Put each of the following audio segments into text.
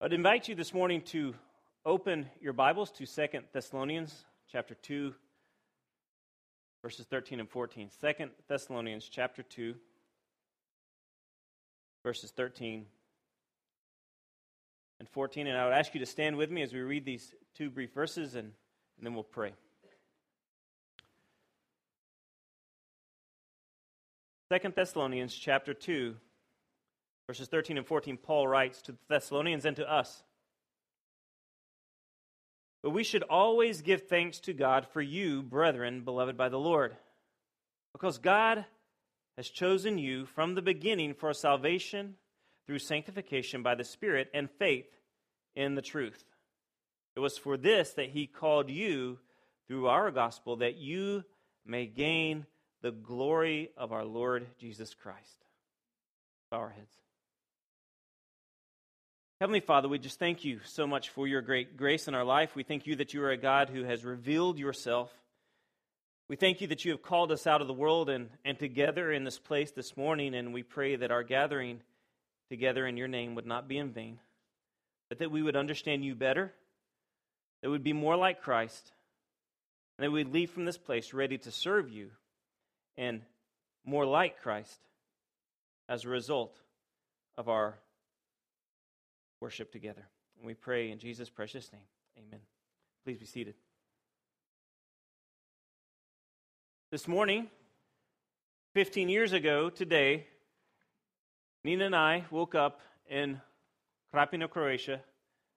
I'd invite you this morning to open your Bibles to Second Thessalonians chapter 2 verses 13 and 14. 2 Thessalonians chapter 2 verses 13 and 14 and I would ask you to stand with me as we read these two brief verses and, and then we'll pray. 2 Thessalonians chapter 2 Verses 13 and 14, Paul writes to the Thessalonians and to us. But we should always give thanks to God for you, brethren, beloved by the Lord, because God has chosen you from the beginning for salvation through sanctification by the Spirit and faith in the truth. It was for this that he called you through our gospel, that you may gain the glory of our Lord Jesus Christ. Bow our heads. Heavenly Father, we just thank you so much for your great grace in our life. We thank you that you are a God who has revealed yourself. We thank you that you have called us out of the world and, and together in this place this morning, and we pray that our gathering together in your name would not be in vain, but that we would understand you better, that we would be more like Christ, and that we would leave from this place ready to serve you and more like Christ as a result of our worship together. And we pray in Jesus' precious name. Amen. Please be seated. This morning, 15 years ago today, Nina and I woke up in Krapina, Croatia,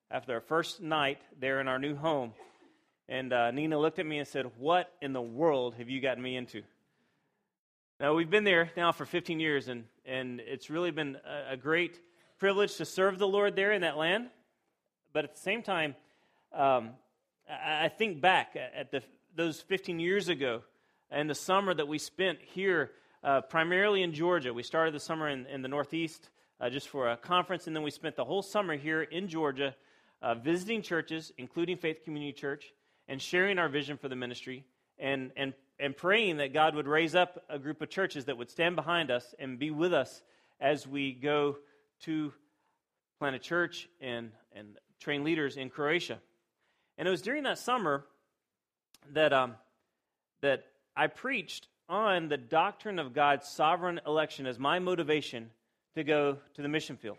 after our first night there in our new home. And uh, Nina looked at me and said, What in the world have you gotten me into? Now, we've been there now for 15 years, and, and it's really been a, a great privilege to serve the Lord there in that land. But at the same time, um, I, I think back at the, those 15 years ago and the summer that we spent here, uh, primarily in Georgia. We started the summer in, in the Northeast uh, just for a conference, and then we spent the whole summer here in Georgia uh, visiting churches, including Faith Community Church, and sharing our vision for the ministry and, and, and praying that God would raise up a group of churches that would stand behind us and be with us as we go to plant a church and, and train leaders in Croatia. And it was during that summer that, um, that I preached on the doctrine of God's sovereign election as my motivation to go to the mission field.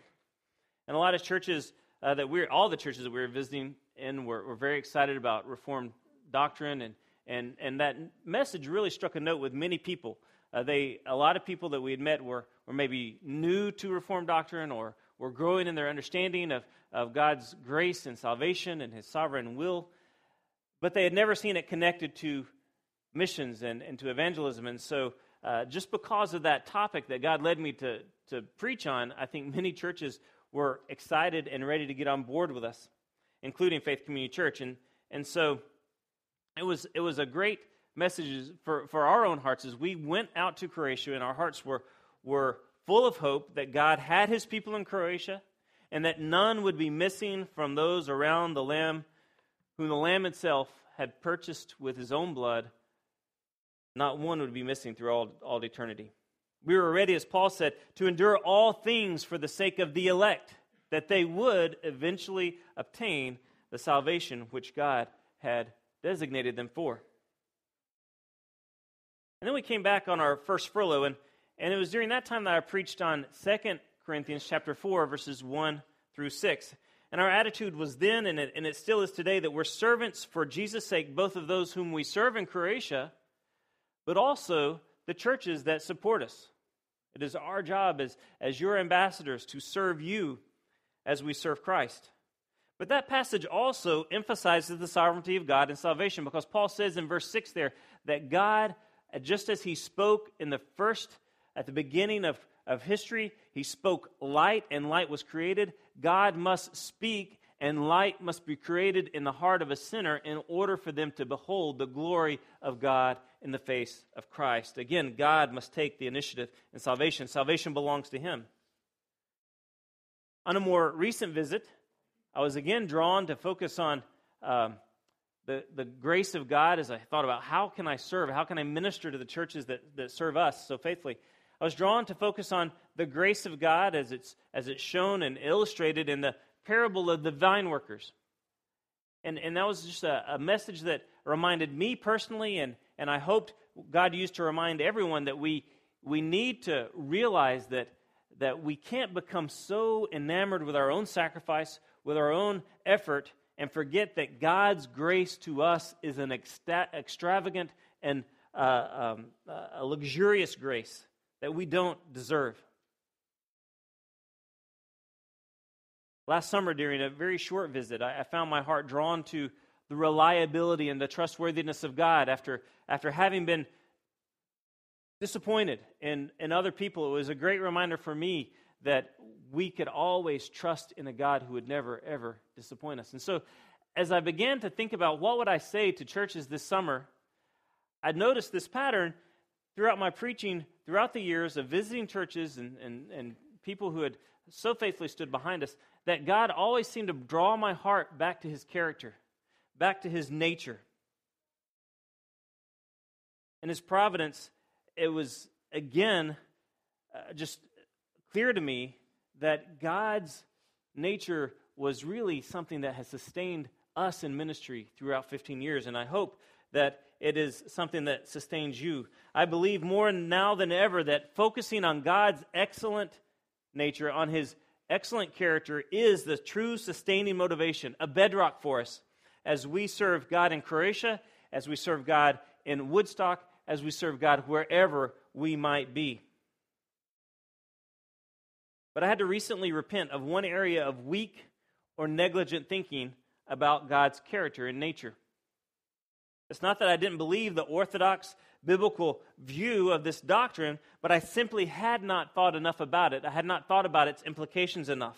And a lot of churches uh, that we're, all the churches that we were visiting in were, were very excited about Reformed doctrine, and, and, and that message really struck a note with many people. Uh, they, a lot of people that we had met were, were maybe new to Reformed doctrine or were growing in their understanding of, of God's grace and salvation and His sovereign will, but they had never seen it connected to missions and, and to evangelism. And so, uh, just because of that topic that God led me to, to preach on, I think many churches were excited and ready to get on board with us, including Faith Community Church. And, and so, it was, it was a great message for, for our own hearts as we went out to Croatia and our hearts were, were full of hope that God had his people in Croatia and that none would be missing from those around the Lamb whom the Lamb itself had purchased with his own blood. Not one would be missing through all, all eternity. We were ready, as Paul said, to endure all things for the sake of the elect, that they would eventually obtain the salvation which God had designated them for. And then we came back on our first furlough, and and it was during that time that I preached on 2 Corinthians chapter 4, verses 1 through 6. And our attitude was then, and it, and it still is today, that we're servants for Jesus' sake, both of those whom we serve in Croatia, but also the churches that support us. It is our job as, as your ambassadors to serve you as we serve Christ. But that passage also emphasizes the sovereignty of God and salvation because Paul says in verse 6 there that God, just as he spoke in the first at the beginning of, of history, he spoke light, and light was created. God must speak, and light must be created in the heart of a sinner in order for them to behold the glory of God in the face of Christ. Again, God must take the initiative in salvation. Salvation belongs to him. On a more recent visit, I was again drawn to focus on um, the, the grace of God as I thought about how can I serve? How can I minister to the churches that, that serve us so faithfully? I was drawn to focus on the grace of God as it's, as it's shown and illustrated in the parable of the vine workers. And, and that was just a, a message that reminded me personally, and, and I hoped God used to remind everyone that we, we need to realize that, that we can't become so enamored with our own sacrifice, with our own effort, and forget that God's grace to us is an extra- extravagant and uh, um, a luxurious grace that we don't deserve. Last summer, during a very short visit, I, I found my heart drawn to the reliability and the trustworthiness of God after, after having been disappointed in, in other people. It was a great reminder for me that we could always trust in a God who would never, ever disappoint us. And so, as I began to think about what would I say to churches this summer, I noticed this pattern throughout my preaching throughout the years of visiting churches and, and, and people who had so faithfully stood behind us that God always seemed to draw my heart back to his character, back to his nature. And his providence, it was again uh, just clear to me that God's nature was really something that has sustained us in ministry throughout 15 years. And I hope that it is something that sustains you. I believe more now than ever that focusing on God's excellent nature, on his excellent character, is the true sustaining motivation, a bedrock for us as we serve God in Croatia, as we serve God in Woodstock, as we serve God wherever we might be. But I had to recently repent of one area of weak or negligent thinking about God's character and nature. It's not that I didn't believe the orthodox biblical view of this doctrine, but I simply had not thought enough about it. I had not thought about its implications enough.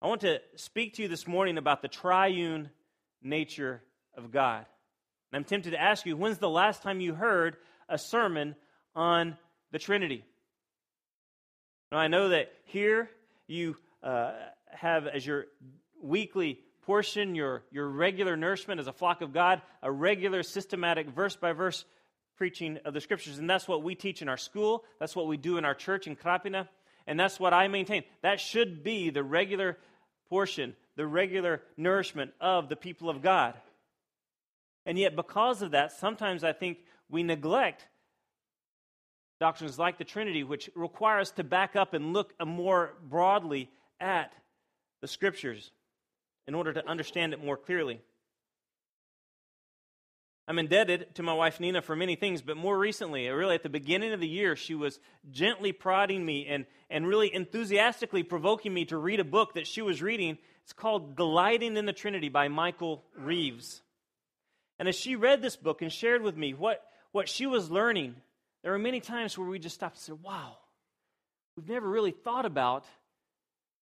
I want to speak to you this morning about the triune nature of God. And I'm tempted to ask you, when's the last time you heard a sermon on the Trinity? Now, I know that here you uh, have as your weekly portion, your, your regular nourishment as a flock of God, a regular systematic verse by verse preaching of the scriptures. And that's what we teach in our school. That's what we do in our church in Krapina. And that's what I maintain. That should be the regular portion, the regular nourishment of the people of God. And yet, because of that, sometimes I think we neglect doctrines like the Trinity, which require us to back up and look more broadly at the scriptures in order to understand it more clearly. I'm indebted to my wife Nina for many things, but more recently, really at the beginning of the year, she was gently prodding me and, and really enthusiastically provoking me to read a book that she was reading. It's called Delighting in the Trinity by Michael Reeves. And as she read this book and shared with me what, what she was learning, there were many times where we just stopped and said, Wow, we've never really thought about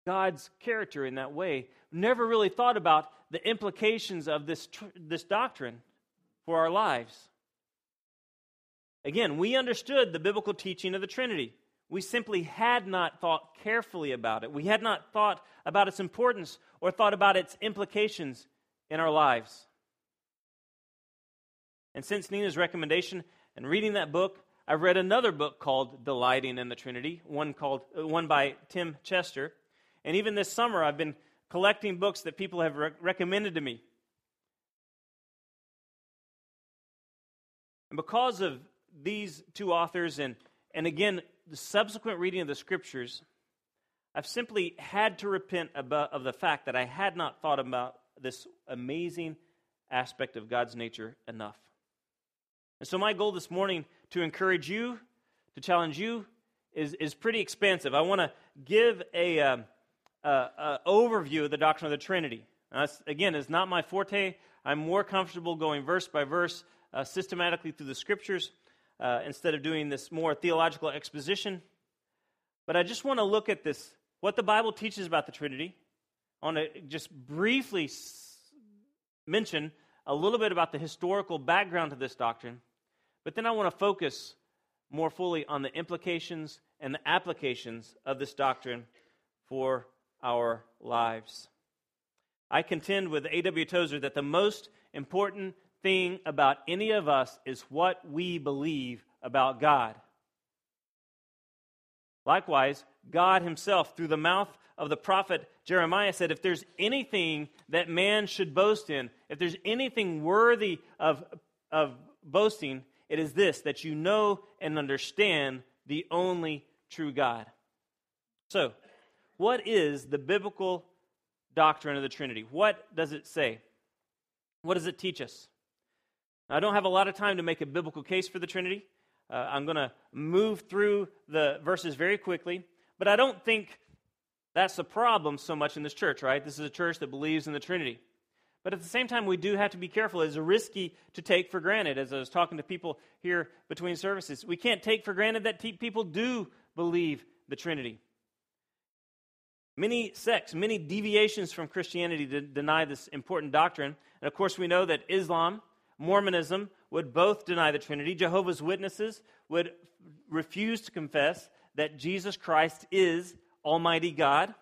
God's character in that way. Never really thought about the implications of this, tr- this doctrine for our lives. Again, we understood the biblical teaching of the Trinity. We simply had not thought carefully about it. We had not thought about its importance or thought about its implications in our lives. And since Nina's recommendation and reading that book, I've read another book called Delighting in the Trinity, one called uh, one by Tim Chester. And even this summer, I've been collecting books that people have re- recommended to me. And because of these two authors, and, and again, the subsequent reading of the scriptures, I've simply had to repent of the fact that I had not thought about this amazing aspect of God's nature enough. And so, my goal this morning to encourage you, to challenge you, is, is pretty expansive. I want to give a, um, overview of the doctrine of the Trinity. again, it's not my forte. I'm more comfortable going verse by verse, uh, systematically through the scriptures, uh, instead of doing this more theological exposition. But I just want to look at this, what the Bible teaches about the Trinity. I want to just briefly mention a little bit about the historical background to this doctrine, but then I want to focus more fully on the implications and the applications of this doctrine for our lives. I contend with A.W. Tozer that the most important thing about any of us is what we believe about God. Likewise, God Himself, through the mouth of the prophet Jeremiah, said, If there's anything that man should boast in, if there's anything worthy of, of boasting, it is this that you know and understand the only true God. So, what is the biblical doctrine of the Trinity? What does it say? What does it teach us? Now, I don't have a lot of time to make a biblical case for the Trinity. Uh, I'm going to move through the verses very quickly, but I don't think that's the problem so much in this church, right? This is a church that believes in the Trinity. But at the same time, we do have to be careful. It's risky to take for granted. As I was talking to people here between services, we can't take for granted that people do believe the Trinity. Many sects, many deviations from Christianity deny this important doctrine. And of course, we know that Islam, Mormonism would both deny the Trinity. Jehovah's Witnesses would refuse to confess that Jesus Christ is Almighty God.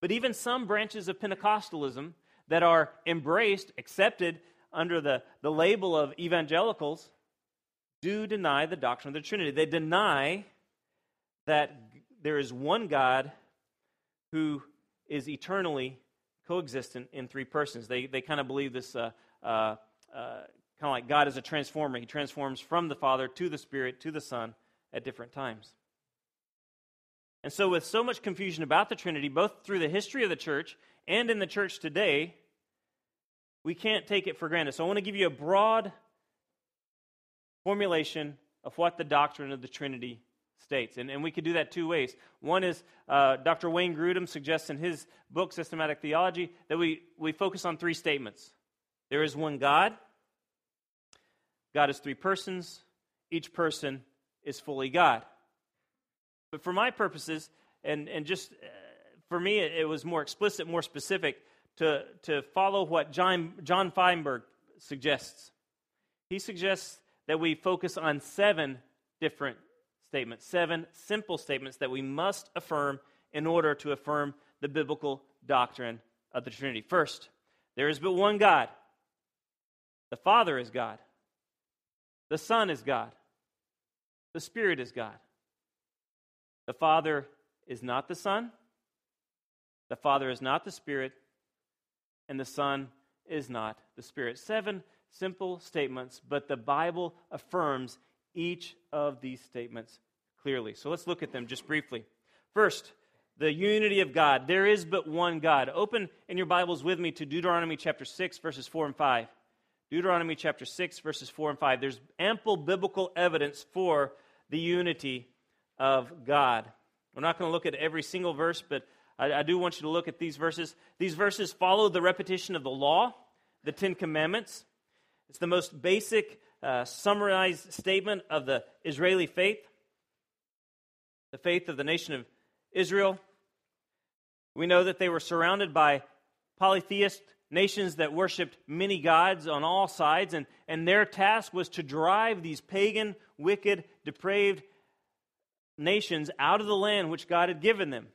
But even some branches of Pentecostalism that are embraced, accepted under the, the label of evangelicals, do deny the doctrine of the Trinity. They deny that there is one God who is eternally coexistent in three persons. They, they kind of believe this uh, uh, uh, kind of like God is a transformer. He transforms from the Father to the Spirit to the Son at different times. And so, with so much confusion about the Trinity, both through the history of the church and in the church today, we can't take it for granted. So, I want to give you a broad formulation of what the doctrine of the Trinity states. And, and we could do that two ways. One is uh, Dr. Wayne Grudem suggests in his book, Systematic Theology, that we, we focus on three statements there is one God, God is three persons, each person is fully God. But for my purposes, and, and just for me, it, it, was more explicit, more specific to, to follow what John, John Feinberg suggests. He suggests that we focus on seven different statements, seven simple statements that we must affirm in order to affirm the biblical doctrine of the Trinity. First, there is but one God. The Father is God. The Son is God. The Spirit is God. The Father is not the Son. The Father is not the Spirit. And the Son is not the Spirit. Seven simple statements, but the Bible affirms each of these statements clearly. So let's look at them just briefly. First, the unity of God. There is but one God. Open in your Bibles with me to Deuteronomy chapter 6, verses 4 and 5. Deuteronomy chapter 6, verses 4 and 5. There's ample biblical evidence for the unity of God. We're not going to look at every single verse, but I, I, do want you to look at these verses. These verses follow the repetition of the law, the Ten Commandments. It's the most basic uh, summarized statement of the Israeli faith, the faith of the nation of Israel. We know that they were surrounded by polytheist nations that worshiped many gods on all sides, and, and their task was to drive these pagan, wicked, depraved nations out of the land which God had given them.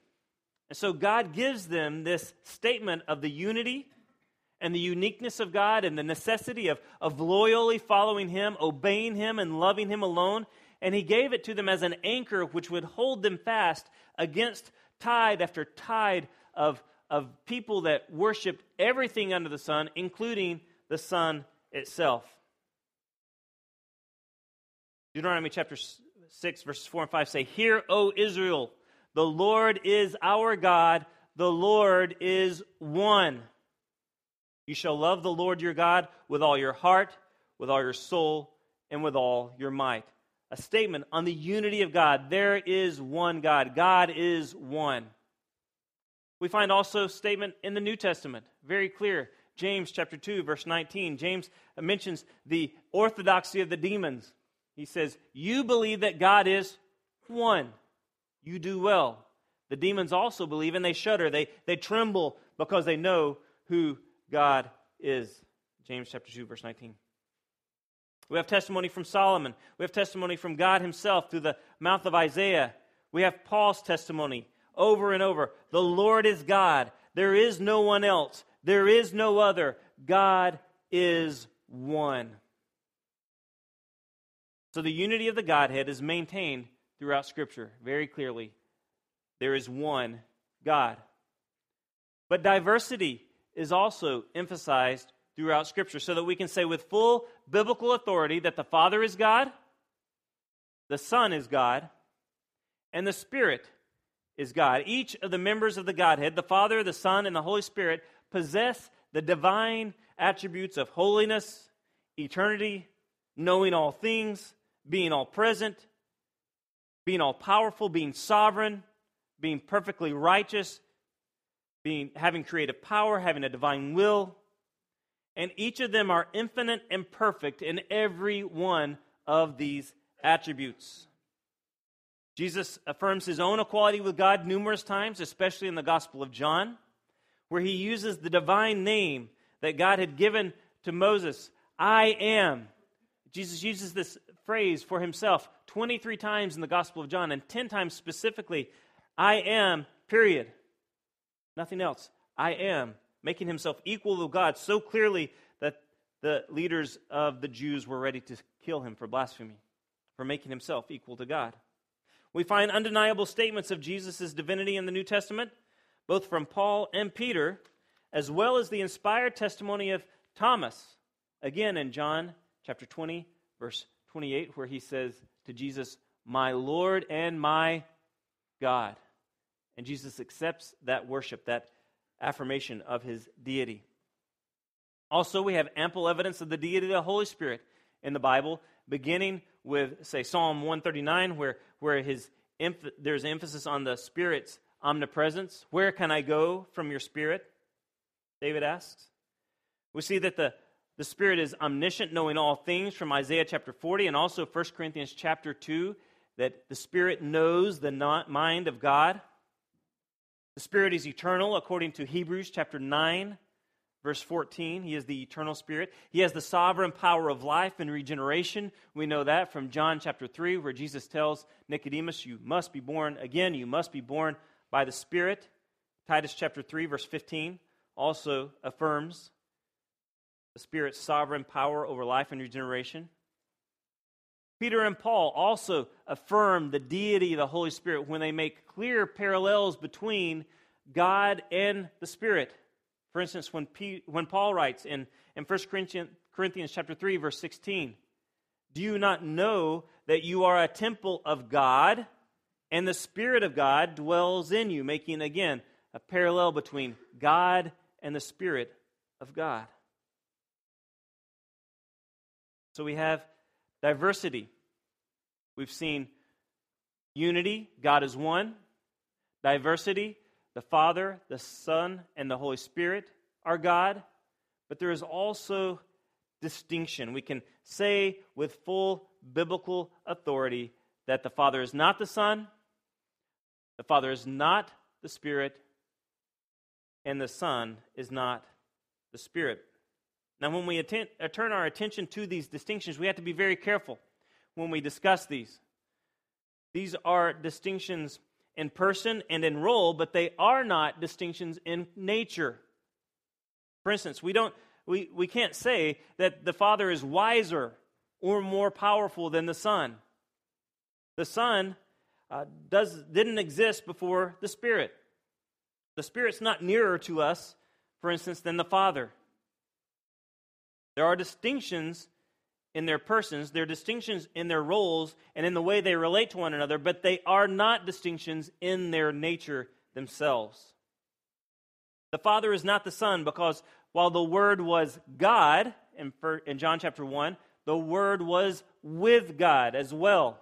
And so God gives them this statement of the unity and the uniqueness of God and the necessity of, of loyally following Him, obeying Him, and loving Him alone. And He gave it to them as an anchor which would hold them fast against tide after tide of, of people that worshiped everything under the sun, including the sun itself. Deuteronomy chapter 6, verses 4 and 5 say, Hear, O Israel, the Lord is our God, the Lord is one. You shall love the Lord your God with all your heart, with all your soul, and with all your might. A statement on the unity of God. There is one God. God is one. We find also a statement in the New Testament, very clear. James chapter 2 verse 19. James mentions the orthodoxy of the demons. He says, "You believe that God is one. You do well." The demons also believe and they shudder. They they tremble because they know who God is. James chapter 2, verse 19. We have testimony from Solomon. We have testimony from God Himself through the mouth of Isaiah. We have Paul's testimony over and over. The Lord is God. There is no one else. There is no other. God is one. So the unity of the Godhead is maintained throughout Scripture very clearly there is one God. But diversity is also emphasized throughout Scripture so that we can say with full biblical authority that the Father is God, the Son is God, and the Spirit is God. Each of the members of the Godhead, the Father, the Son, and the Holy Spirit, possess the divine attributes of holiness, eternity, knowing all things, being all present, being all powerful, being sovereign, being perfectly righteous, being having creative power, having a divine will. And each of them are infinite and perfect in every one of these attributes. Jesus affirms his own equality with God numerous times, especially in the Gospel of John, where he uses the divine name that God had given to Moses I am. Jesus uses this phrase for himself 23 times in the Gospel of John and 10 times specifically I am, period. Nothing else. I am, making himself equal to God so clearly that the leaders of the Jews were ready to kill him for blasphemy, for making himself equal to God. We find undeniable statements of Jesus' divinity in the New Testament, both from Paul and Peter, as well as the inspired testimony of Thomas, again in John chapter 20, verse 28, where he says to Jesus, My Lord and my God. And Jesus accepts that worship, that affirmation of his deity. Also, we have ample evidence of the deity of the Holy Spirit in the Bible, beginning with, say, Psalm 139, where, where his, there's emphasis on the Spirit's omnipresence. Where can I go from your Spirit? David asks. We see that the, the Spirit is omniscient, knowing all things from Isaiah chapter 40, and also 1 Corinthians chapter 2, that the Spirit knows the mind of God. The Spirit is eternal, according to Hebrews chapter 9, verse 14. He is the eternal Spirit. He has the sovereign power of life and regeneration. We know that from John chapter 3, where Jesus tells Nicodemus, You must be born again, you must be born by the Spirit. Titus chapter 3, verse 15 also affirms the Spirit's sovereign power over life and regeneration. Peter and Paul also affirm the deity of the Holy Spirit when they make clear parallels between God and the Spirit. For instance, when, P, when Paul writes in, in 1 Corinthians, Corinthians chapter 3, verse 16, Do you not know that you are a temple of God and the Spirit of God dwells in you? Making, again, a parallel between God and the Spirit of God. So we have diversity We've seen unity, God is one. Diversity, the Father, the Son, and the Holy Spirit are God. But there is also distinction. We can say with full biblical authority that the Father is not the Son, the Father is not the Spirit, and the Son is not the Spirit. Now, when we uh, turn our attention to these distinctions, we have to be very careful when we discuss these. These are distinctions in person and in role, but they are not distinctions in nature. For instance, we, don't, we, we can't say that the Father is wiser or more powerful than the Son. The Son uh, does, didn't exist before the Spirit. The Spirit's not nearer to us, for instance, than the Father. There are distinctions in their persons, there are distinctions in their roles and in the way they relate to one another, but they are not distinctions in their nature themselves. The Father is not the Son because while the Word was God, in, John chapter 1, the Word was with God as well.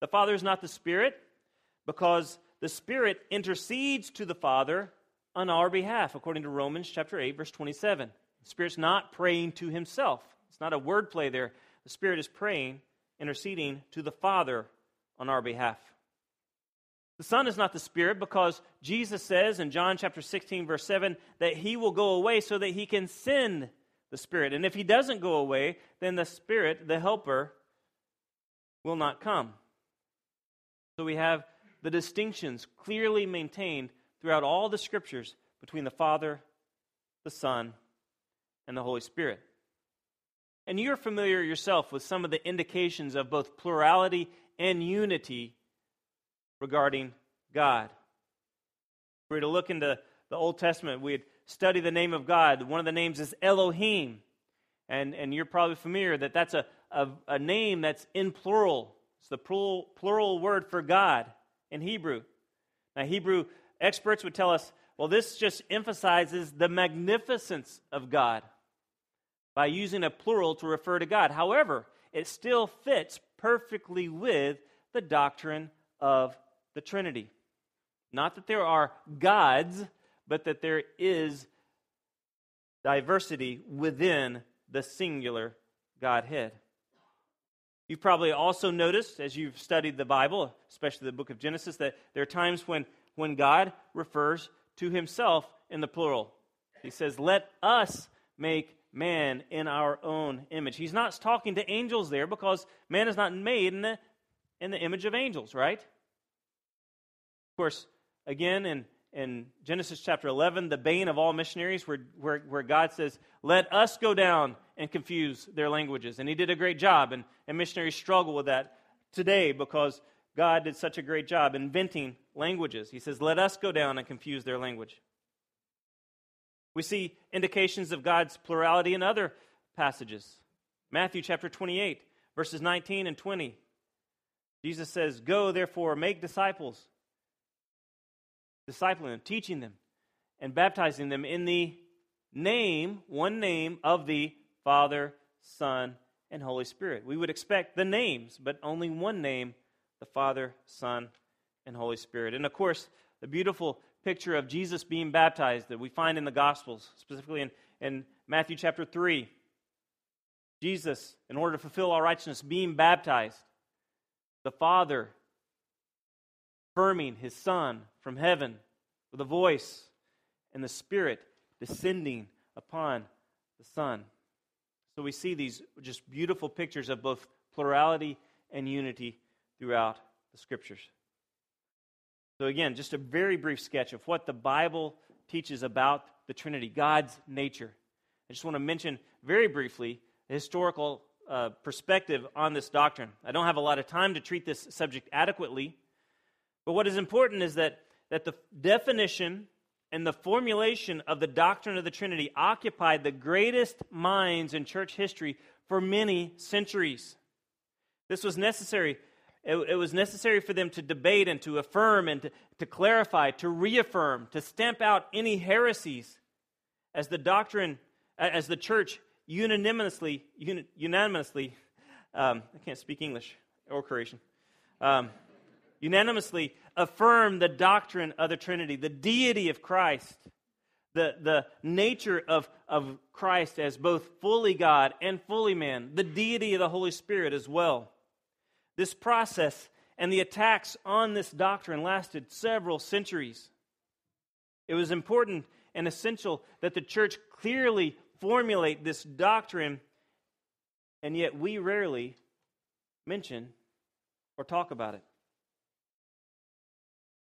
The Father is not the Spirit because the Spirit intercedes to the Father on our behalf, according to Romans chapter 8, verse 27. The Spirit's not praying to himself. It's not a wordplay there. The Spirit is praying, interceding to the Father on our behalf. The Son is not the Spirit because Jesus says in John chapter 16, verse 7, that he will go away so that he can send the Spirit. And if he doesn't go away, then the Spirit, the Helper, will not come. So we have the distinctions clearly maintained throughout all the scriptures between the Father, the Son, and the Holy Spirit. And you're familiar yourself with some of the indications of both plurality and unity regarding God. If we were to look into the Old Testament, we'd study the name of God. One of the names is Elohim. And, and you're probably familiar that that's a, a, a name that's in plural. It's the plural, plural word for God in Hebrew. Now, Hebrew experts would tell us, well, this just emphasizes the magnificence of God by using a plural to refer to God. However, it still fits perfectly with the doctrine of the Trinity. Not that there are gods, but that there is diversity within the singular Godhead. You've probably also noticed, as you've studied the Bible, especially the book of Genesis, that there are times when, when God refers to himself in the plural. He says, Let us make man in our own image. He's not talking to angels there because man is not made in the, in the image of angels, right? Of course, again, in, in Genesis chapter 11, the bane of all missionaries, where, where, where God says, Let us go down and confuse their languages. And he did a great job, and, and missionaries struggle with that today because God did such a great job inventing languages. He says, Let us go down and confuse their language. We see indications of God's plurality in other passages. Matthew chapter 28, verses 19 and 20. Jesus says, Go, therefore, make disciples, discipling them, teaching them, and baptizing them in the name, one name of the Father, Son, and Holy Spirit. We would expect the names, but only one name the Father, Son, and Holy Spirit. And of course, the beautiful picture of Jesus being baptized that we find in the Gospels, specifically in, in Matthew chapter 3. Jesus, in order to fulfill all righteousness, being baptized. The Father affirming his Son from heaven with a voice, and the Spirit descending upon the Son. So we see these just beautiful pictures of both plurality and unity throughout the Scriptures. So, again, just a very brief sketch of what the Bible teaches about the Trinity, God's nature. I just want to mention very briefly the historical uh, perspective on this doctrine. I don't have a lot of time to treat this subject adequately, but what is important is that, that the definition and the formulation of the doctrine of the Trinity occupied the greatest minds in church history for many centuries. This was necessary it, it, was necessary for them to debate and to affirm and to, to clarify, to reaffirm, to stamp out any heresies as the doctrine, as the church unanimously, unanimously, um, I can't speak English or Croatian, um, unanimously affirm the doctrine of the Trinity, the deity of Christ, the, the nature of, of Christ as both fully God and fully man, the deity of the Holy Spirit as well. This process and the attacks on this doctrine lasted several centuries. It was important and essential that the church clearly formulate this doctrine, and yet we rarely mention or talk about it.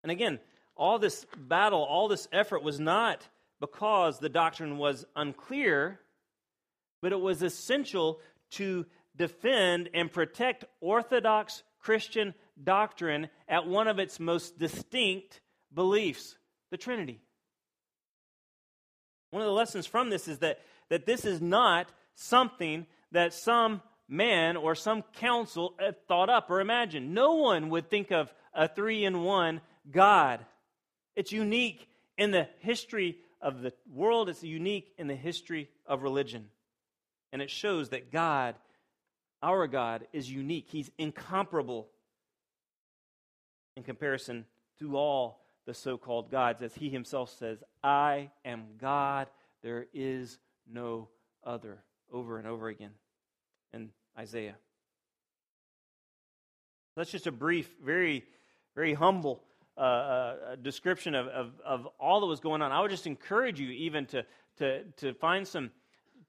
And again, all this battle, all this effort was not because the doctrine was unclear, but it was essential to defend and protect Orthodox Christian doctrine at one of its most distinct beliefs the Trinity. One of the lessons from this is that, that this is not something that some man or some council uh, thought up or imagined. No one would think of a three in one God. It's unique in the history of the world, it's unique in the history of religion. And it shows that God our God is unique, He's incomparable in comparison to all the so called gods. As He Himself says, I am God, there is no other, over and over again in Isaiah. That's just a brief, very, very humble uh, uh, description of, of, of, all that was going on. I would just encourage you even to, to, to find some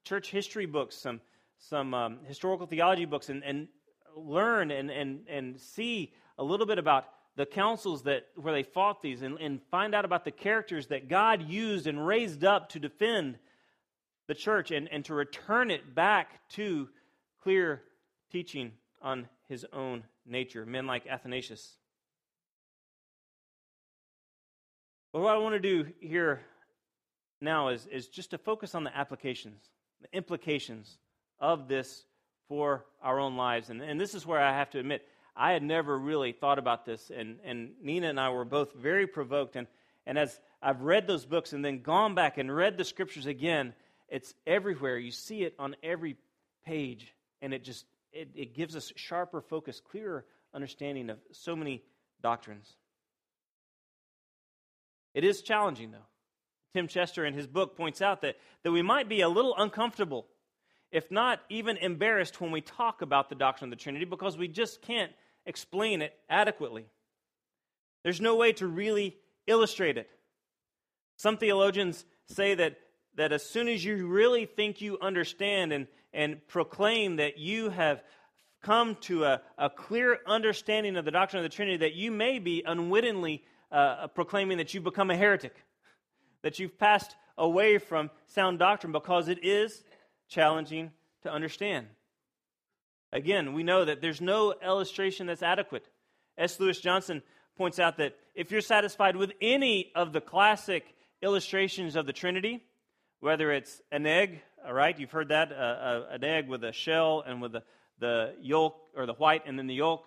church history books, some, some um, historical theology books and, and learn and, and, and see a little bit about the councils that where they fought these and, and find out about the characters that God used and raised up to defend the church and, and to return it back to clear teaching on his own nature, men like Athanasius. But what I want to do here now is, is just to focus on the applications, the implications of this for our own lives. And, and this is where I have to admit, I had never really thought about this, and, and Nina and I were both very provoked. And, and as I've read those books and then gone back and read the scriptures again, it's everywhere. You see it on every page, and it just it, it gives us sharper focus, clearer understanding of so many doctrines. It is challenging, though. Tim Chester, in his book, points out that, that we might be a little uncomfortable, if not even embarrassed, when we talk about the doctrine of the Trinity because we just can't explain it adequately. There's no way to really illustrate it. Some theologians say that, that as soon as you really think you understand and, and proclaim that you have come to a, a clear understanding of the doctrine of the Trinity, that you may be unwittingly uh, proclaiming that you've become a heretic, that you've passed away from sound doctrine because it is challenging to understand. Again, we know that there's no illustration that's adequate. S. Lewis Johnson points out that if you're satisfied with any of the classic illustrations of the Trinity, whether it's an egg, all right, you've heard that, uh, uh, an egg with a shell and with the, the yolk, or the white and then the yolk,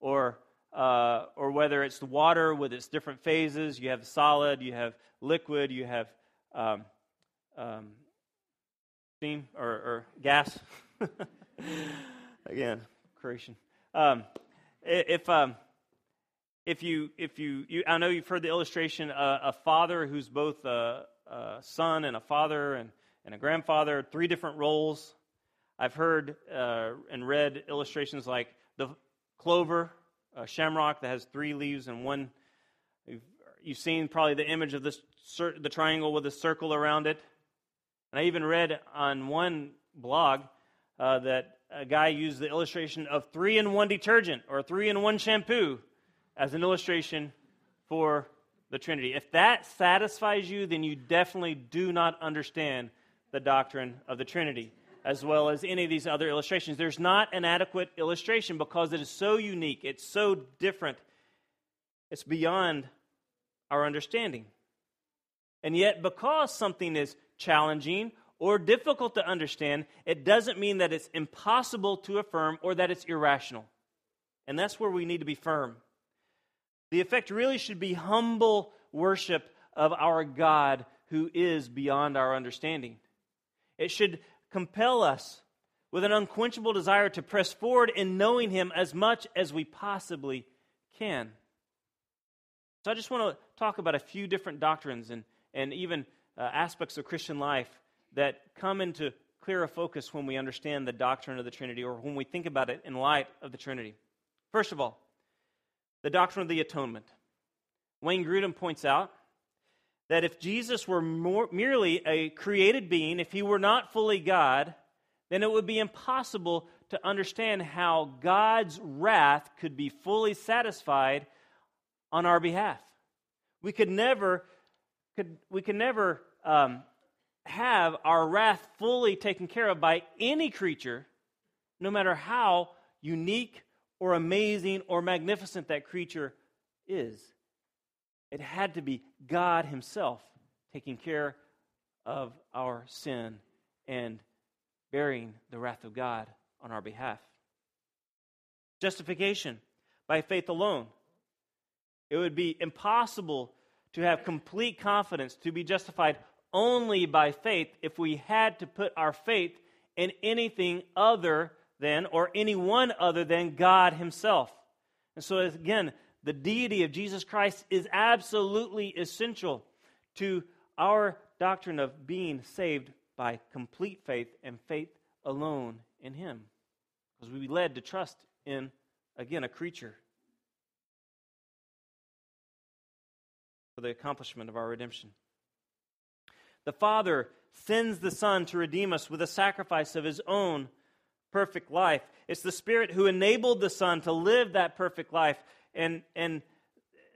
or uh, or whether it's the water with its different phases. You have solid, you have liquid, you have um, um, steam or, or gas. Again, creation. Um, if um, if you if you, you, I know you've heard the illustration uh, a father who's both a, a, son and a father and, and a grandfather, three different roles. I've heard uh, and read illustrations like the clover a shamrock that has three leaves and one. You've, you've seen probably the image of this the triangle with a circle around it. And I even read on one blog uh, that a guy used the illustration of three in one detergent or three in one shampoo as an illustration for the Trinity. If that satisfies you, then you definitely do not understand the doctrine of the Trinity as well as any of these other illustrations. There's not an adequate illustration because it is so unique, it's so different, it's beyond our understanding. And yet, because something is challenging or difficult to understand, it doesn't mean that it's impossible to affirm or that it's irrational. And that's where we need to be firm. The effect really should be humble worship of our God who is beyond our understanding. It should compel us with an unquenchable desire to press forward in knowing Him as much as we possibly can. So, I just want to talk about a few different doctrines and, and even uh, aspects of Christian life that come into clearer focus when we understand the doctrine of the Trinity or when we think about it in light of the Trinity. First of all, the doctrine of the atonement. Wayne Grudem points out that if Jesus were more, merely a created being, if he were not fully God, then it would be impossible to understand how God's wrath could be fully satisfied on our behalf. We could never, could, we could never um, have our wrath fully taken care of by any creature, no matter how unique or amazing or magnificent that creature is. It had to be God Himself taking care of our sin and bearing the wrath of God on our behalf. Justification by faith alone. It would be impossible to have complete confidence to be justified only by faith if we had to put our faith in anything other than or anyone other than God Himself. And so, again, the deity of Jesus Christ is absolutely essential to our doctrine of being saved by complete faith and faith alone in Him. Because we be led to trust in, again, a creature for the accomplishment of our redemption. The Father sends the Son to redeem us with a sacrifice of His own perfect life. It's the Spirit who enabled the Son to live that perfect life and, and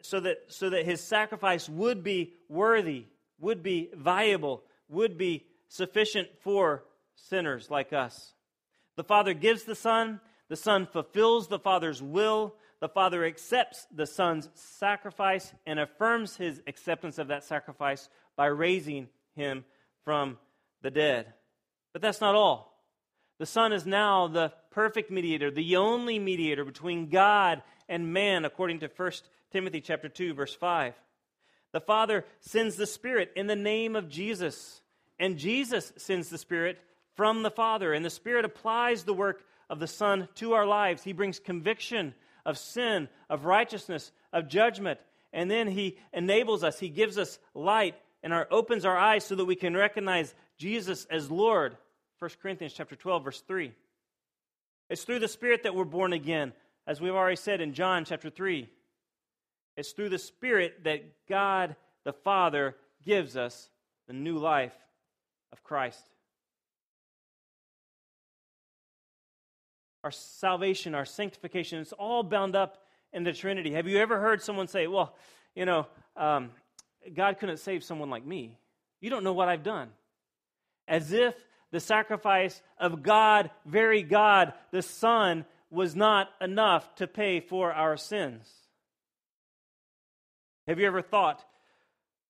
so, that, so that his sacrifice would be worthy, would be viable, would be sufficient for sinners like us. The Father gives the Son, The Son fulfills the Father's will. The Father accepts the Son's sacrifice and affirms his acceptance of that sacrifice by raising him from the dead. But that's not all. The Son is now the perfect mediator, the only mediator between God and man, according to 1 Timothy chapter 2, verse 5. The Father sends the Spirit in the name of Jesus, and Jesus sends the Spirit from the Father, and the Spirit applies the work of the Son to our lives. He brings conviction of sin, of righteousness, of judgment, and then He enables us, He gives us light and our, opens our eyes so that we can recognize Jesus as Lord. 1 Corinthians chapter 12, verse 3. It's through the Spirit that we're born again, as we've already said in John chapter 3. It's through the Spirit that God the Father gives us the new life of Christ. Our salvation, our sanctification, it's all bound up in the Trinity. Have you ever heard someone say, Well, you know, um, God couldn't save someone like me? You don't know what I've done. As if the sacrifice of God, very God, the Son, was not enough to pay for our sins. Have you ever thought,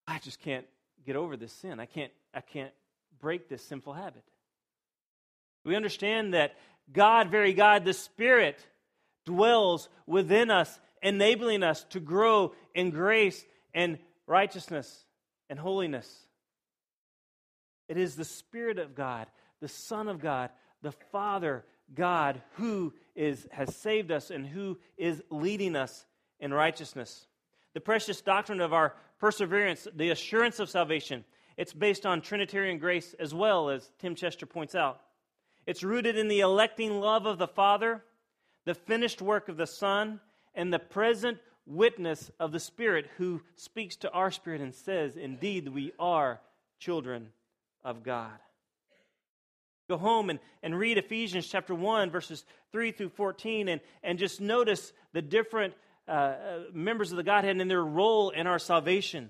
I just can't get over this sin. I can't, I can't break this sinful habit. We understand that God, very God, the Spirit, dwells within us, enabling us to grow in grace and righteousness and holiness. It is the Spirit of God, the Son of God, the Father God who is, has saved us and who is leading us in righteousness. The precious doctrine of our perseverance, the assurance of salvation, it's based on Trinitarian grace as well, as Tim Chester points out. It's rooted in the electing love of the Father, the finished work of the Son, and the present witness of the Spirit who speaks to our spirit and says, Indeed, we are children of God. Go home and, and read Ephesians chapter 1, verses 3 through 14, and, and just notice the different uh, uh, members of the Godhead and their role in our salvation,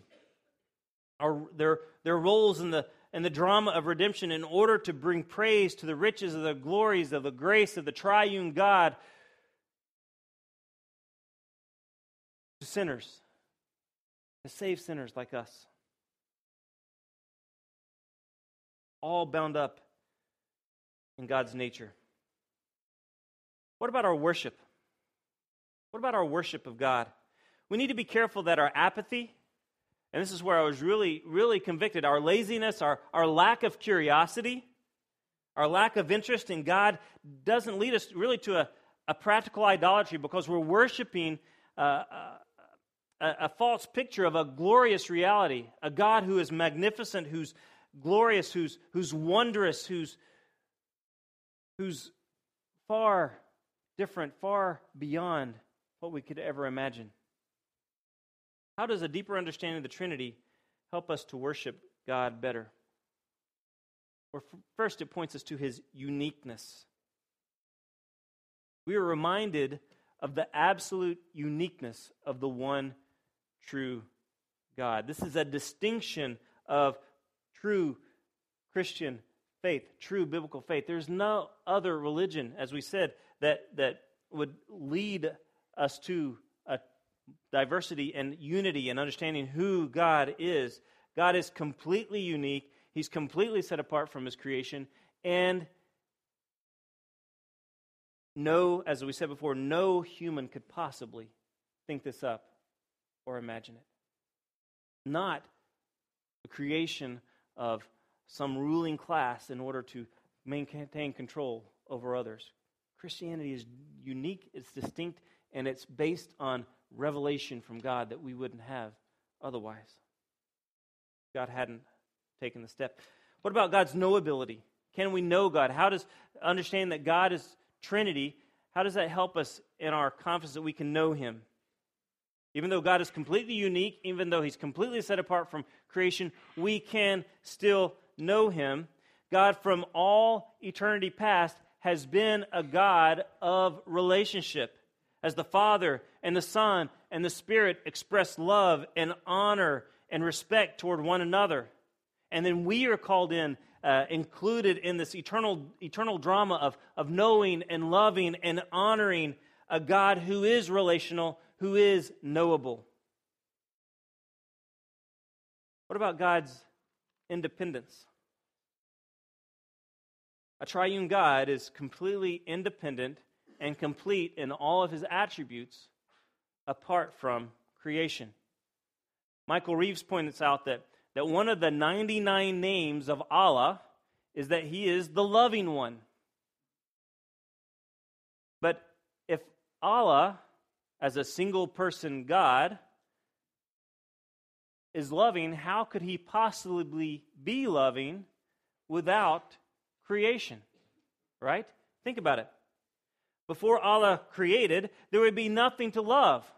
our, their, their roles in the, in the drama of redemption in order to bring praise to the riches of the glories of the grace of the triune God sinners, to save sinners like us. All bound up in God's nature. What about our worship? What about our worship of God? We need to be careful that our apathy, and this is where I was really, really convicted, our laziness, our, our lack of curiosity, our lack of interest in God doesn't lead us really to a, a practical idolatry because we're worshiping uh, uh a, a false picture of a glorious reality, a God who is magnificent, who's glorious, who's, who's wondrous, who's, who's far different, far beyond what we could ever imagine. How does a deeper understanding of the Trinity help us to worship God better? Well, first, it points us to his uniqueness. We are reminded of the absolute uniqueness of the one true God. This is a distinction of true Christian faith, true biblical faith. There's no other religion, as we said, that, that would lead us to a diversity and unity and understanding who God is. God is completely unique, He's completely set apart from His creation, and no, as we said before, no human could possibly think this up or imagine it. Not the creation of some ruling class in order to maintain control over others. Christianity is unique, it's distinct, and it's based on revelation from God that we wouldn't have otherwise. God hadn't taken the step. What about God's knowability? Can we know God? How does understanding that God is Trinity, how does that help us in our confidence that we can know Him? Even though God is completely unique, even though He's completely set apart from creation, we can still know Him. God, from all eternity past, has been a God of relationship. As the Father and the Son and the Spirit express love and honor and respect toward one another. And then we are called in uh, included in this eternal, eternal drama of, of knowing and loving and honoring a God who is relational, who is knowable. What about God's independence? A triune God is completely independent and complete in all of his attributes apart from creation. Michael Reeves points out that, that one of the 99 names of Allah is that he is the loving one. But if Allah, as a single person God, is loving, how could he possibly be loving without creation? Right? Think about it. Before Allah created, there would be nothing to love.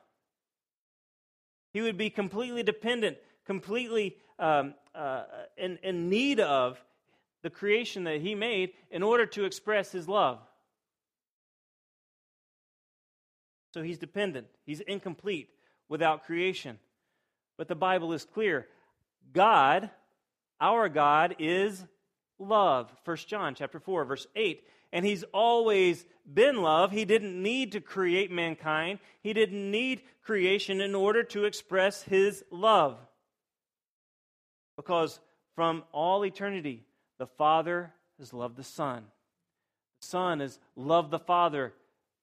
He would be completely dependent, completely um, uh, in, in need of the creation that He made in order to express His love. So He's dependent, He's incomplete without creation. But the Bible is clear God, our God, is love. 1 John chapter 4, verse 8 and he's always been love. He didn't need to create mankind, he didn't need creation in order to express his love. Because from all eternity, the Father has loved the Son. The Son has loved the Father.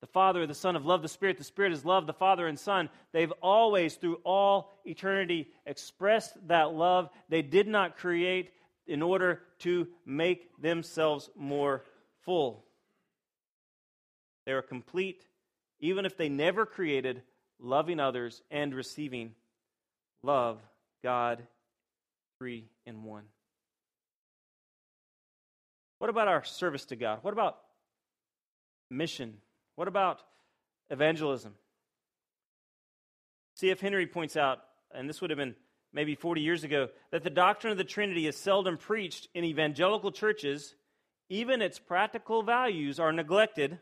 The Father, the Son have loved the Spirit. The Spirit has loved the Father and Son. They've always, through all eternity, expressed that love. They did not create in order to make themselves more full. They are complete, even if they never created, loving others and receiving love, God, three in one. What about our service to God? What about mission? What about evangelism? C.F. Henry points out, and this would have been maybe 40 years ago, that the doctrine of the Trinity is seldom preached in evangelical churches even its practical values are neglected,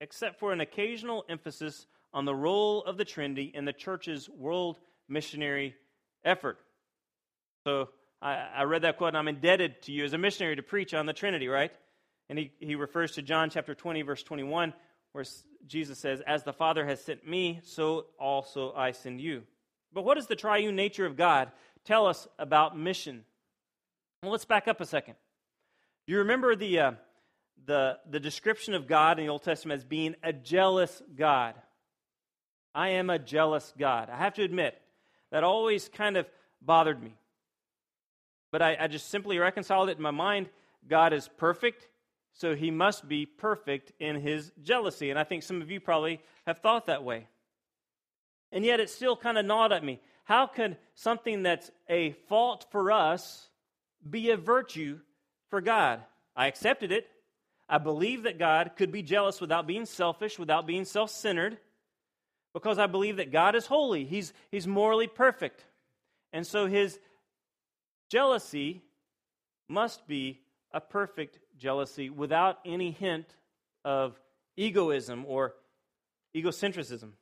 except for an occasional emphasis on the role of the Trinity in the church's world missionary effort. So I, I read that quote, and I'm indebted to you as a missionary to preach on the Trinity, right? And he, he refers to John chapter 20, verse 21, where Jesus says, As the Father has sent me, so also I send you. But what does the triune nature of God tell us about mission? Well, let's back up a second. Do you remember the, uh, the, the description of God in the Old Testament as being a jealous God? I am a jealous God. I have to admit, that always kind of bothered me. But I, I just simply reconciled it in my mind. God is perfect, so he must be perfect in his jealousy. And I think some of you probably have thought that way. And yet it still kind of gnawed at me. How could something that's a fault for us be a virtue for God. I accepted it. I believe that God could be jealous without being selfish, without being self centered, because I believe that God is holy. He's, he's morally perfect. And so his jealousy must be a perfect jealousy without any hint of egoism or egocentrism.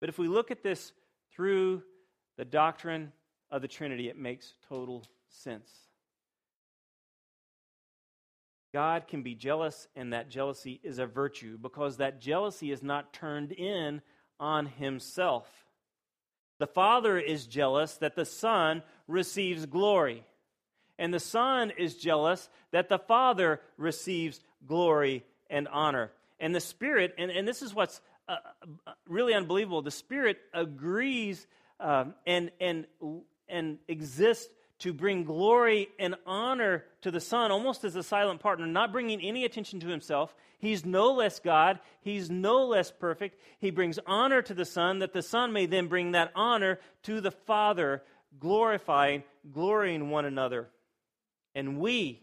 But if we look at this through the doctrine of the Trinity, it makes total sense. God can be jealous, and that jealousy is a virtue because that jealousy is not turned in on himself. The Father is jealous that the Son receives glory, and the Son is jealous that the Father receives glory and honor. And the Spirit, and, and this is what's uh, uh really unbelievable, the Spirit agrees um, and, and, and exists to bring glory and honor to the Son, almost as a silent partner, not bringing any attention to himself. He's no less God. He's no less perfect. He brings honor to the Son, that the Son may then bring that honor to the Father, glorifying, glorying one another. And we,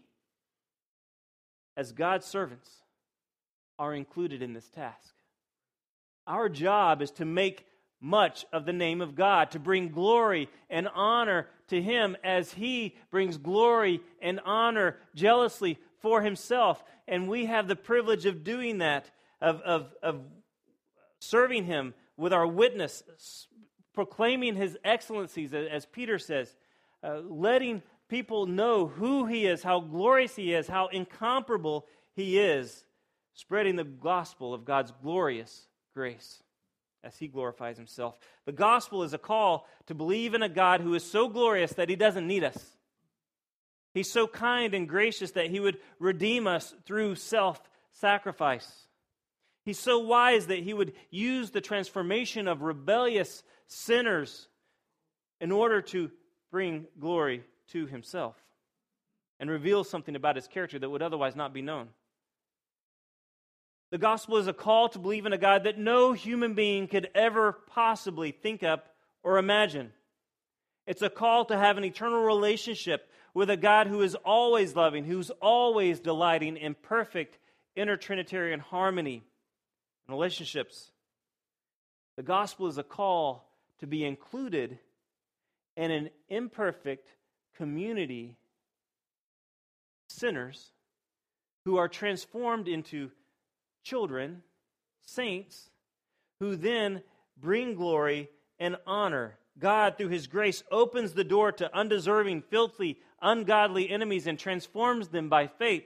as God's servants, are included in this task. Our job is to make much of the name of God, to bring glory and honor to Him as He brings glory and honor jealously for Himself. And we have the privilege of doing that, of, of, of serving Him with our witness, proclaiming His excellencies, as Peter says, uh, letting people know who He is, how glorious He is, how incomparable He is, spreading the gospel of God's glorious grace as He glorifies Himself. The gospel is a call to believe in a God who is so glorious that He doesn't need us. He's so kind and gracious that He would redeem us through self sacrifice. He's so wise that He would use the transformation of rebellious sinners in order to bring glory to himself and reveal something about his character that would otherwise not be known. The gospel is a call to believe in a God that no human being could ever possibly think up or imagine. It's a call to have an eternal relationship with a God who is always loving, who's always delighting in perfect intertrinitarian harmony and relationships. The gospel is a call to be included in an imperfect community, sinners, who are transformed into children, saints, who then bring glory and honor. God, through His grace, opens the door to undeserving, filthy, ungodly enemies and transforms them by faith,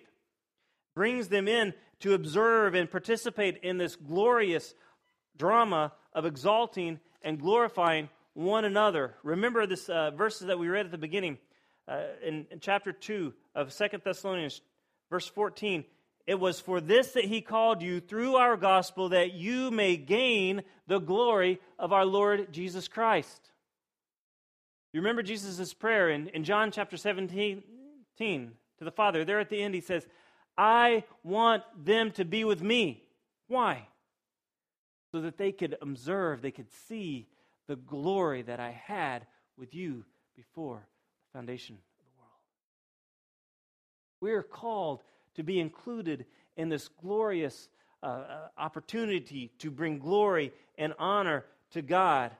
brings them in to observe and participate in this glorious drama of exalting and glorifying one another. Remember this uh, verses that we read at the beginning uh, in, in, chapter 2 of Second Thessalonians, verse 14. It was for this that he called you through our gospel that you may gain the glory of our Lord Jesus Christ. You remember Jesus' prayer in, in John chapter 17 to the Father. There at the end, he says, I want them to be with me. Why? So that they could observe, they could see the glory that I had with you before foundation of the world. We are called to be included in this glorious uh, uh, opportunity to bring glory and honor to God.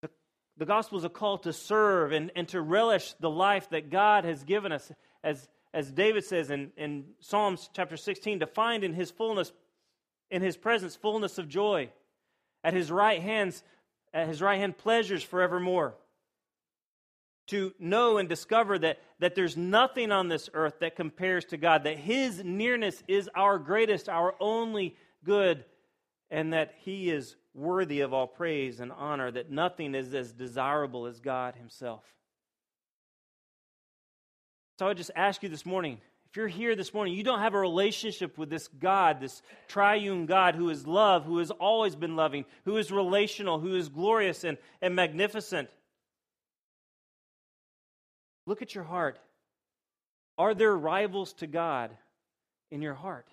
The, the gospel is a call to serve and, and to relish the life that God has given us. As, as David says in, in Psalms chapter 16, to find in his fullness, in his presence, fullness of joy. At his right hands, at his right hand pleasures forevermore. To know and discover that, that there's nothing on this earth that compares to God, that his nearness is our greatest, our only good, and that he is worthy of all praise and honor, that nothing is as desirable as God himself. So I just ask you this morning if you're here this morning, you don't have a relationship with this God, this triune God who is love, who has always been loving, who is relational, who is glorious and, and magnificent. Look at your heart. Are there rivals to God in your heart?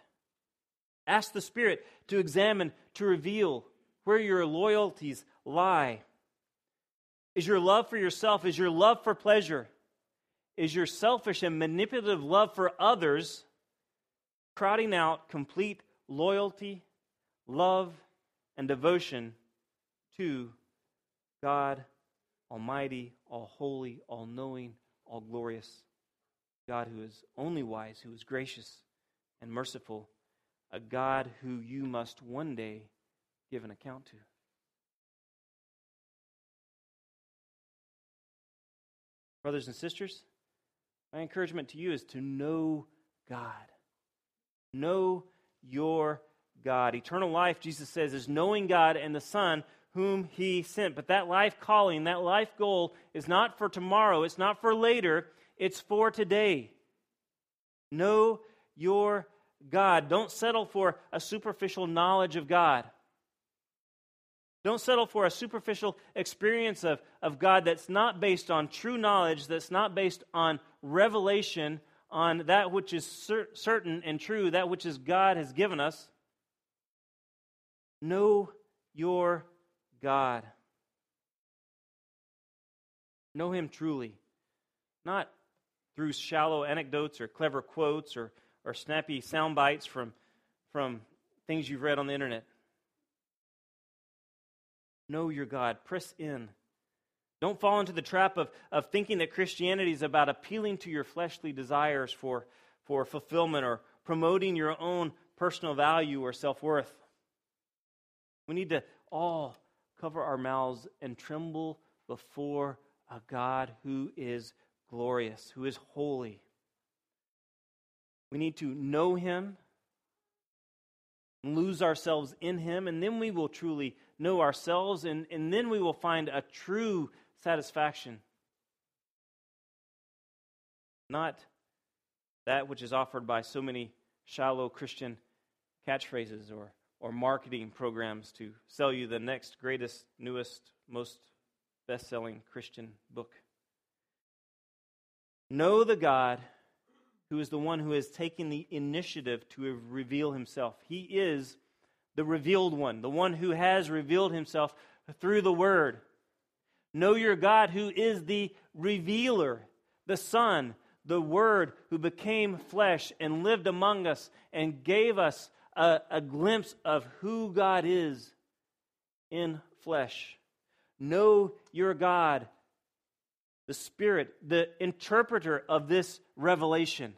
Ask the Spirit to examine, to reveal where your loyalties lie. Is your love for yourself, is your love for pleasure? is your selfish and manipulative love for others crowding out complete loyalty, love, and devotion to God Almighty, all holy, all knowing, all glorious, God who is only wise, who is gracious and merciful, a God who you must one day give an account to. Brothers and sisters, my encouragement to you is to know God. Know your God. Eternal life, Jesus says, is knowing God and the Son whom He sent. But that life calling, that life goal is not for tomorrow, it's not for later, it's for today. Know your God. Don't settle for a superficial knowledge of God. Don't settle for a superficial experience of, of God that's not based on true knowledge, that's not based on revelation, on that which is cer- certain and true, that which is God has given us. Know your God. Know Him truly. Not through shallow anecdotes or clever quotes or, or snappy sound bites from, from things you've read on the internet. Know your God. Press in. Don't fall into the trap of, of thinking that Christianity is about appealing to your fleshly desires for, for fulfillment or promoting your own personal value or self worth. We need to all cover our mouths and tremble before a God who is glorious, who is holy. We need to know him, lose ourselves in him, and then we will truly know ourselves, and, and then we will find a true satisfaction. Not that which is offered by so many shallow Christian catchphrases or, or marketing programs to sell you the next greatest, newest, most best selling Christian book. Know the God who is the one who has taken the initiative to reveal himself. He is the revealed one, the one who has revealed himself through the Word. Know your God who is the revealer, the Son, the Word who became flesh and lived among us and gave us a, a glimpse of who God is in flesh. Know your God, the Spirit, the interpreter of this revelation,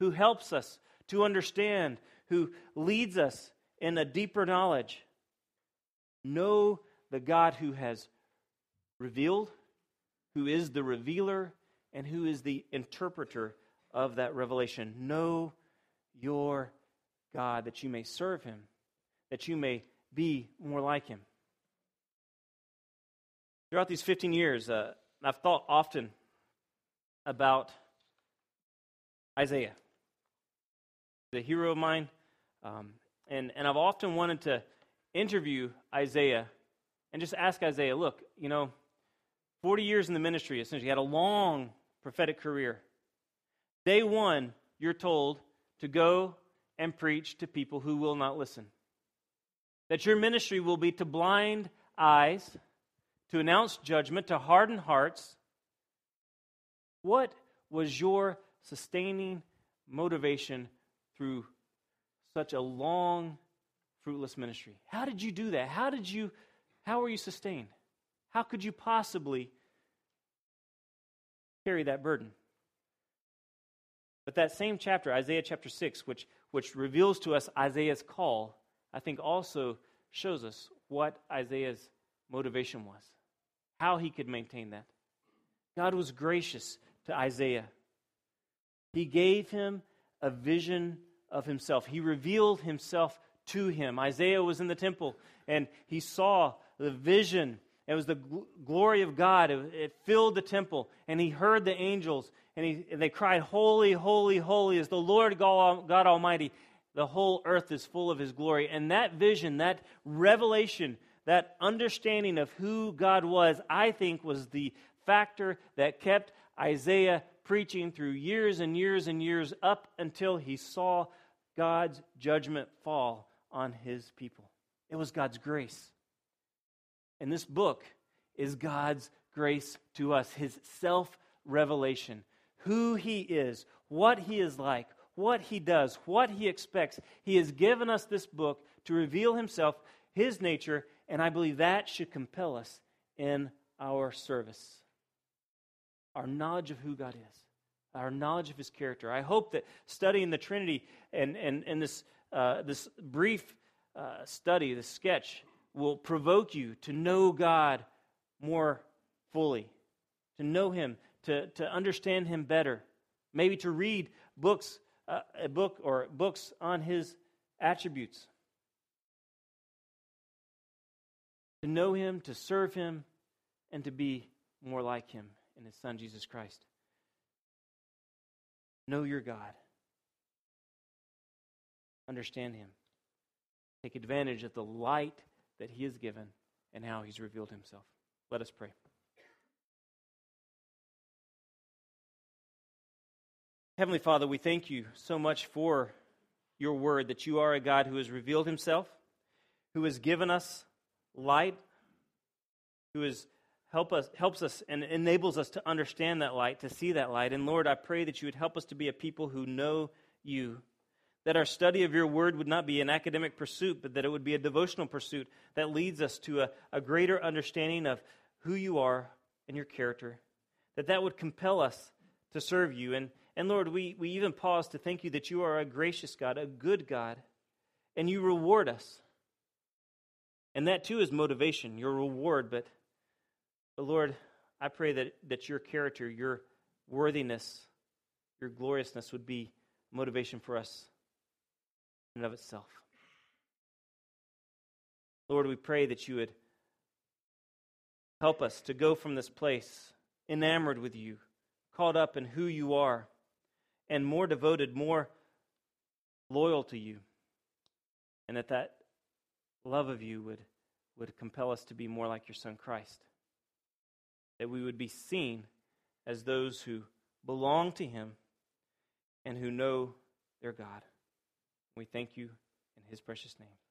who helps us to understand, who leads us in a deeper knowledge. Know the God who has revealed, who is the revealer, and who is the interpreter of that revelation. Know your God that you may serve him, that you may be more like him. Throughout these 15 years, uh, I've thought often about Isaiah, the hero of mine. Um, and, and I've often wanted to interview Isaiah and just ask Isaiah, look, you know, 40 years in the ministry, essentially, had a long prophetic career. Day one, you're told to go and preach to people who will not listen. That your ministry will be to blind eyes, to announce judgment, to harden hearts. What was your sustaining motivation through such a long, fruitless ministry? How did you do that? How did you, how were you sustained? How could you possibly carry that burden. But that same chapter, Isaiah chapter 6, which, which reveals to us Isaiah's call, I think also shows us what Isaiah's motivation was, how he could maintain that. God was gracious to Isaiah. He gave him a vision of himself, he revealed himself to him. Isaiah was in the temple and he saw the vision it was the gl- glory of God. It, it, filled the temple, and he heard the angels, and, he, and they cried, Holy, holy, holy is the Lord God, God Almighty. The whole earth is full of his glory. And that vision, that revelation, that understanding of who God was, I think was the factor that kept Isaiah preaching through years and years and years up until he saw God's judgment fall on his people. It was God's grace. And this book is God's grace to us, his self revelation, who he is, what he is like, what he does, what he expects. He has given us this book to reveal himself, his nature, and I believe that should compel us in our service. Our knowledge of who God is, our knowledge of his character. I hope that studying the Trinity and, and, and this, uh, this brief uh, study, this sketch, will provoke you to know God more fully, to know Him, to, to understand Him better, maybe to read books, uh, a book or books on His attributes, to know Him, to serve Him, and to be more like Him in His Son, Jesus Christ. Know your God. Understand Him. Take advantage of the light that He has given and how He's revealed Himself. Let us pray. Heavenly Father, we thank you so much for your word that you are a God who has revealed Himself, who has given us light, who has help us, helps us and enables us to understand that light, to see that light. And Lord, I pray that you would help us to be a people who know you that our study of your word would not be an academic pursuit, but that it would be a devotional pursuit that leads us to a, a greater understanding of who you are and your character. That that would compel us to serve you. And, and Lord, we, we even pause to thank you that you are a gracious God, a good God, and you reward us. And that too is motivation, your reward. But, but Lord, I pray that, that your character, your worthiness, your gloriousness would be motivation for us and of itself. Lord, we pray that you would help us to go from this place enamored with you, caught up in who you are, and more devoted, more loyal to you. And that that love of you would, would compel us to be more like your son Christ. That we would be seen as those who belong to him and who know their God. We thank you in his precious name.